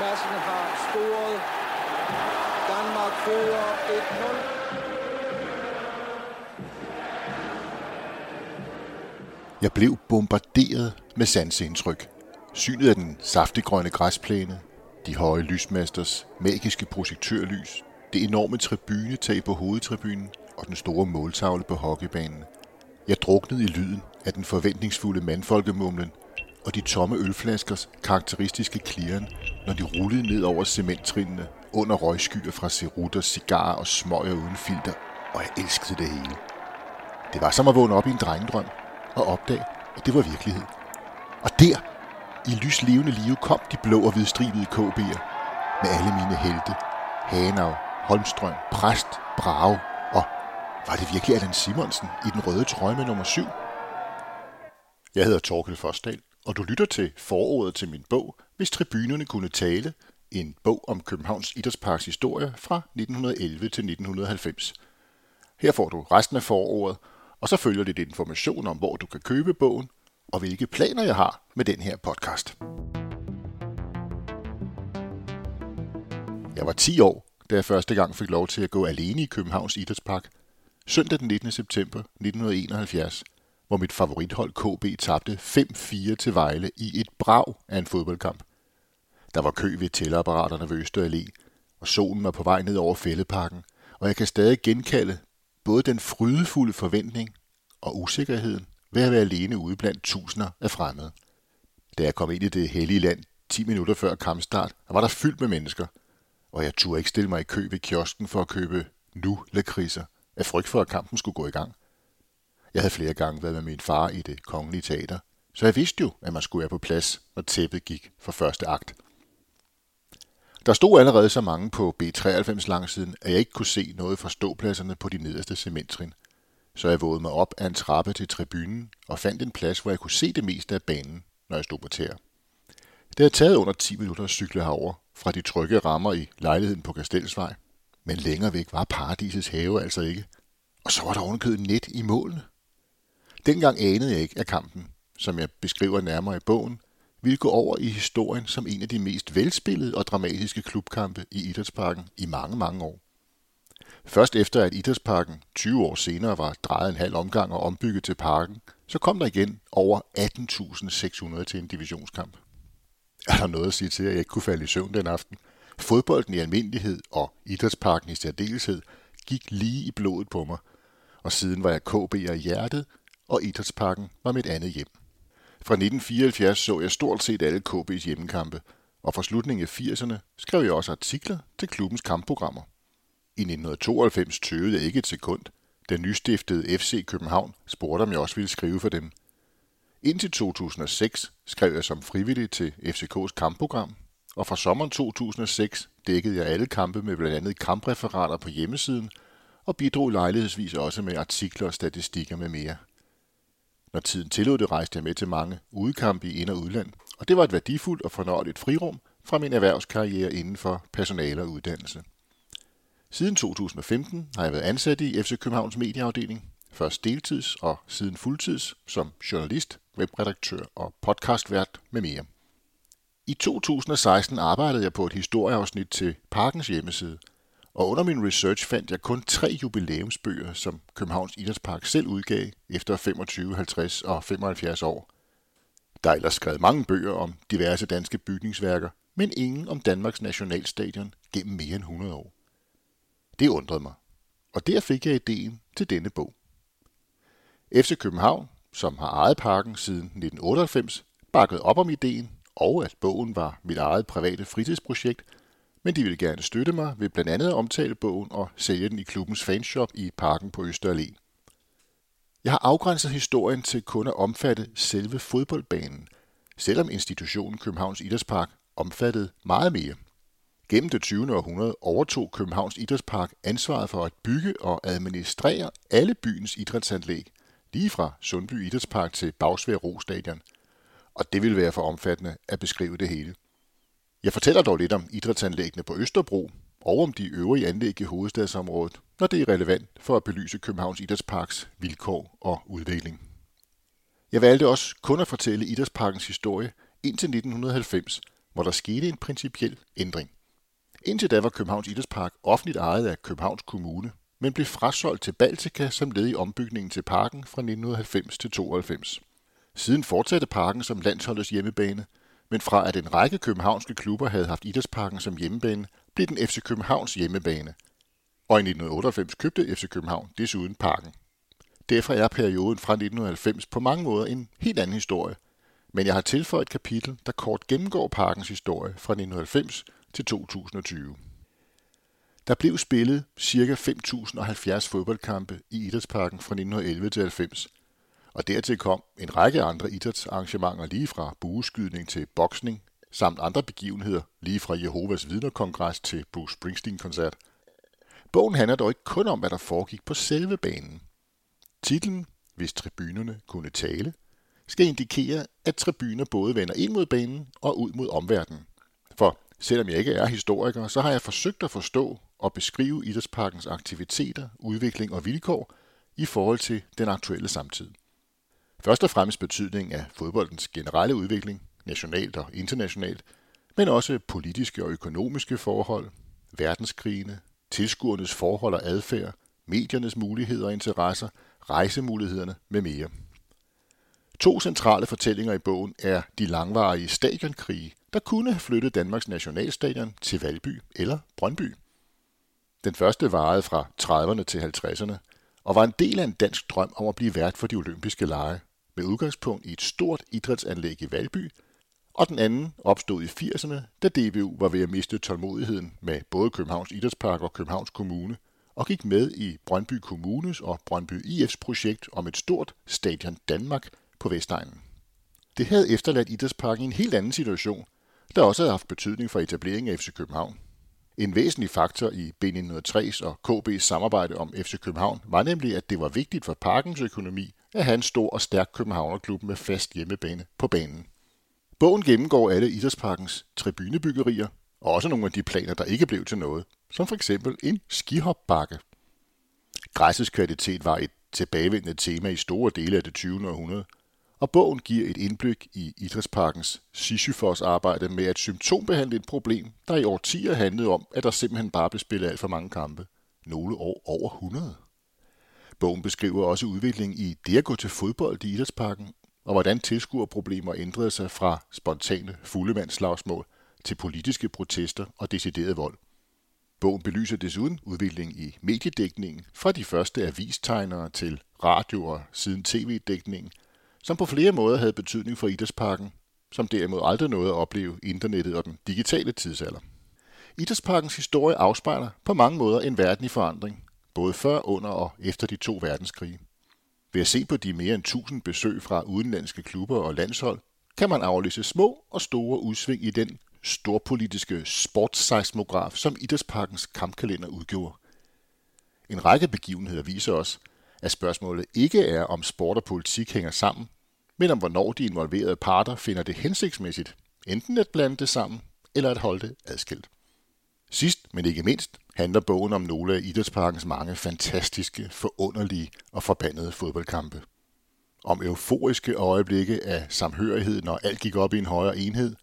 Madsen har scoret. Danmark fører 1-0. Jeg blev bombarderet med sansindtryk. Synet af den saftiggrønne græsplæne, de høje lysmasters magiske projektørlys, det enorme tribunetag på hovedtribunen og den store måltavle på hockeybanen. Jeg druknede i lyden af den forventningsfulde mandfolkemumlen og de tomme ølflaskers karakteristiske klirren, når de rullede ned over cementtrinene under røgskyer fra cerutter, cigarer og smøger uden filter, og jeg elskede det hele. Det var som at vågne op i en drengedrøm og opdage, at det var virkelighed. Og der, i lyslevende live, kom de blå og hvidstribede KB'er med alle mine helte. Hanau, Holmstrøm, Præst, Brage og var det virkelig Allan Simonsen i den røde trøje med nummer 7? Jeg hedder Torkel Forsdal, og du lytter til forordet til min bog, hvis tribunerne kunne tale, en bog om Københavns Idrætsparks historie fra 1911 til 1990. Her får du resten af forordet, og så følger lidt information om, hvor du kan købe bogen, og hvilke planer jeg har med den her podcast. Jeg var 10 år, da jeg første gang fik lov til at gå alene i Københavns Idrætspark. Søndag den 19. september 1971, hvor mit favorithold KB tabte 5-4 til Vejle i et brag af en fodboldkamp. Der var kø ved tælleapparaterne ved Øster Allé, og solen var på vej ned over fældeparken, og jeg kan stadig genkalde både den frydefulde forventning og usikkerheden ved at være alene ude blandt tusinder af fremmede. Da jeg kom ind i det hellige land 10 minutter før kampstart, var der fyldt med mennesker, og jeg turde ikke stille mig i kø ved kiosken for at købe nu lakridser, af frygt for, at kampen skulle gå i gang. Jeg havde flere gange været med min far i det kongelige teater, så jeg vidste jo, at man skulle være på plads, når tæppet gik for første akt. Der stod allerede så mange på B93 langsiden, at jeg ikke kunne se noget fra ståpladserne på de nederste cementtrin. Så jeg vågede mig op af en trappe til tribunen og fandt en plads, hvor jeg kunne se det meste af banen, når jeg stod på tæer. Det havde taget under 10 minutter at cykle herover fra de trygge rammer i lejligheden på Kastelsvej. Men længere væk var paradisets have altså ikke. Og så var der ovenkød net i målene. Dengang anede jeg ikke, at kampen, som jeg beskriver nærmere i bogen, ville gå over i historien som en af de mest velspillede og dramatiske klubkampe i Idrætsparken i mange, mange år. Først efter at Idrætsparken 20 år senere var drejet en halv omgang og ombygget til parken, så kom der igen over 18.600 til en divisionskamp. Er der noget at sige til, at jeg ikke kunne falde i søvn den aften? Fodbolden i almindelighed og Idrætsparken i særdeleshed gik lige i blodet på mig, og siden var jeg KB'er i hjertet, og Idrætsparken var mit andet hjem. Fra 1974 så jeg stort set alle KB's hjemmekampe, og fra slutningen af 80'erne skrev jeg også artikler til klubbens kampprogrammer. I 1992 tøvede jeg ikke et sekund. Den nystiftede FC København spurgte, om jeg også ville skrive for dem. Indtil 2006 skrev jeg som frivillig til FCK's kampprogram, og fra sommeren 2006 dækkede jeg alle kampe med blandt andet kampreferater på hjemmesiden og bidrog lejlighedsvis også med artikler og statistikker med mere. Når tiden tillod det, rejste jeg med til mange udekampe i ind- og udland, og det var et værdifuldt og fornøjeligt frirum fra min erhvervskarriere inden for personale og uddannelse. Siden 2015 har jeg været ansat i FC Københavns medieafdeling, først deltids og siden fuldtids som journalist, webredaktør og podcastvært med mere. I 2016 arbejdede jeg på et historieafsnit til Parkens hjemmeside, og under min research fandt jeg kun tre jubilæumsbøger, som Københavns Idrætspark selv udgav efter 25, 50 og 75 år. Der er ellers skrevet mange bøger om diverse danske bygningsværker, men ingen om Danmarks nationalstadion gennem mere end 100 år. Det undrede mig, og der fik jeg ideen til denne bog. FC København, som har ejet parken siden 1998, bakkede op om ideen, og at bogen var mit eget private fritidsprojekt, men de ville gerne støtte mig ved blandt andet at omtale bogen og sælge den i klubbens fanshop i parken på Øster Allé. Jeg har afgrænset historien til kun at omfatte selve fodboldbanen, selvom institutionen Københavns Idrætspark omfattede meget mere. Gennem det 20. århundrede overtog Københavns Idrætspark ansvaret for at bygge og administrere alle byens idrætsanlæg, lige fra Sundby Idrætspark til Bagsvær Rostadion. Og det vil være for omfattende at beskrive det hele. Jeg fortæller dog lidt om idrætsanlæggene på Østerbro og om de øvrige anlæg i hovedstadsområdet, når det er relevant for at belyse Københavns Idrætsparks vilkår og udvikling. Jeg valgte også kun at fortælle Idrætsparkens historie indtil 1990, hvor der skete en principiel ændring. Indtil da var Københavns Idrætspark offentligt ejet af Københavns Kommune, men blev frasolgt til Baltica som led i ombygningen til parken fra 1990 til 92. Siden fortsatte parken som landsholdets hjemmebane, men fra at en række københavnske klubber havde haft Idrætsparken som hjemmebane, blev den FC Københavns hjemmebane. Og i 1998 købte FC København desuden parken. Derfor er perioden fra 1990 på mange måder en helt anden historie, men jeg har tilføjet et kapitel, der kort gennemgår parkens historie fra 1990 til 2020. Der blev spillet ca. 5.070 fodboldkampe i Idrætsparken fra 1911 til 90, og dertil kom en række andre idrætsarrangementer lige fra bueskydning til boksning, samt andre begivenheder lige fra Jehovas vidnerkongres til Bruce Springsteen-koncert. Bogen handler dog ikke kun om, hvad der foregik på selve banen. Titlen, hvis tribunerne kunne tale, skal indikere, at tribuner både vender ind mod banen og ud mod omverdenen. For selvom jeg ikke er historiker, så har jeg forsøgt at forstå og beskrive idrætsparkens aktiviteter, udvikling og vilkår i forhold til den aktuelle samtid. Først og fremmest betydningen af fodboldens generelle udvikling, nationalt og internationalt, men også politiske og økonomiske forhold, verdenskrigene, tilskuernes forhold og adfærd, mediernes muligheder og interesser, rejsemulighederne med mere. To centrale fortællinger i bogen er de langvarige stadionkrige, der kunne have flyttet Danmarks nationalstadion til Valby eller Brøndby. Den første varede fra 30'erne til 50'erne og var en del af en dansk drøm om at blive vært for de olympiske lege, med udgangspunkt i et stort idrætsanlæg i Valby, og den anden opstod i 80'erne, da DBU var ved at miste tålmodigheden med både Københavns Idrætspark og Københavns Kommune, og gik med i Brøndby Kommunes og Brøndby IF's projekt om et stort stadion Danmark på Vestegnen. Det havde efterladt Idrætsparken i en helt anden situation, der også havde haft betydning for etableringen af FC København. En væsentlig faktor i B1903's og KB's samarbejde om FC København var nemlig, at det var vigtigt for parkens økonomi at have en stor og stærk københavnerklub med fast hjemmebane på banen. Bogen gennemgår alle idrætsparkens tribunebyggerier, og også nogle af de planer, der ikke blev til noget, som for eksempel en skihopbakke. Græssets kvalitet var et tilbagevendende tema i store dele af det 20. århundrede, og bogen giver et indblik i idrætsparkens Sisyfos arbejde med at symptombehandle et problem, der i årtier handlede om, at der simpelthen bare blev spillet alt for mange kampe. Nogle år over 100. Bogen beskriver også udviklingen i det at gå til fodbold i idrætsparken, og hvordan tilskuerproblemer ændrede sig fra spontane fuldemandsslagsmål til politiske protester og decideret vold. Bogen belyser desuden udviklingen i mediedækningen fra de første avistegnere til radio og siden tv-dækningen – som på flere måder havde betydning for Idrætsparken, som derimod aldrig nåede at opleve internettet og den digitale tidsalder. Idrætsparkens historie afspejler på mange måder en verden i forandring, både før, under og efter de to verdenskrige. Ved at se på de mere end 1000 besøg fra udenlandske klubber og landshold, kan man aflæse små og store udsving i den storpolitiske sportsseismograf, som Idrætsparkens kampkalender udgjorde. En række begivenheder viser os, at spørgsmålet ikke er, om sport og politik hænger sammen, men om hvornår de involverede parter finder det hensigtsmæssigt, enten at blande det sammen eller at holde det adskilt. Sidst, men ikke mindst, handler bogen om nogle af idrætsparkens mange fantastiske, forunderlige og forbandede fodboldkampe. Om euforiske øjeblikke af samhørighed, når alt gik op i en højere enhed,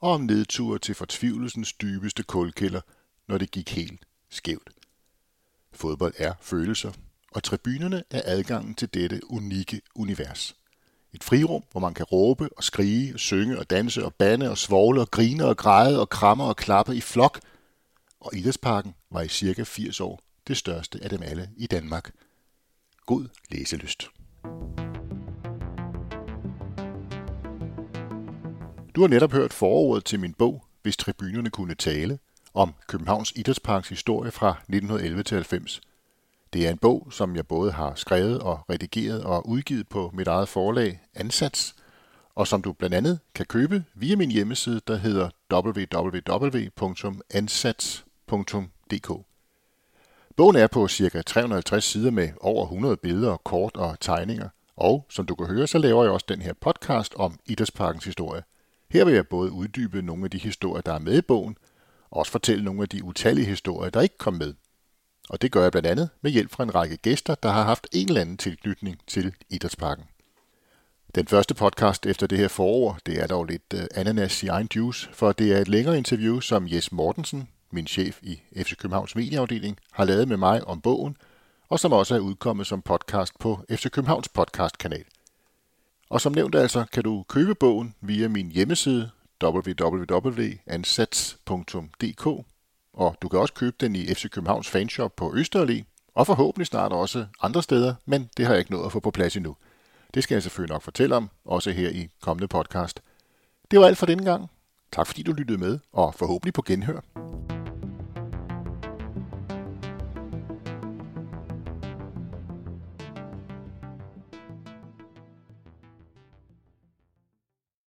og om nedture til fortvivlelsens dybeste kulkælder, når det gik helt skævt. Fodbold er følelser, og tribunerne er adgangen til dette unikke univers. Et frirum, hvor man kan råbe og skrige og synge og danse og bande og svogle og grine og græde og kramme og klappe i flok. Og Idrætsparken var i cirka 80 år det største af dem alle i Danmark. God læselyst. Du har netop hørt forordet til min bog, Hvis tribunerne kunne tale, om Københavns Idrætsparks historie fra 1911 til 90 det er en bog, som jeg både har skrevet og redigeret og udgivet på mit eget forlag Ansats, og som du blandt andet kan købe via min hjemmeside, der hedder www.ansats.dk. Bogen er på ca. 350 sider med over 100 billeder, kort og tegninger, og som du kan høre, så laver jeg også den her podcast om Idrætsparkens historie. Her vil jeg både uddybe nogle af de historier, der er med i bogen, og også fortælle nogle af de utallige historier, der ikke kom med. Og det gør jeg blandt andet med hjælp fra en række gæster, der har haft en eller anden tilknytning til Idrætsparken. Den første podcast efter det her forår, det er dog lidt øh, ananas i egen juice, for det er et længere interview, som Jes Mortensen, min chef i FC Københavns medieafdeling, har lavet med mig om bogen, og som også er udkommet som podcast på FC Københavns podcastkanal. Og som nævnt altså, kan du købe bogen via min hjemmeside www.ansats.dk, og du kan også købe den i FC Københavns fanshop på Østerallé, og forhåbentlig snart også andre steder, men det har jeg ikke nået at få på plads endnu. Det skal jeg selvfølgelig nok fortælle om, også her i kommende podcast. Det var alt for denne gang. Tak fordi du lyttede med, og forhåbentlig på genhør.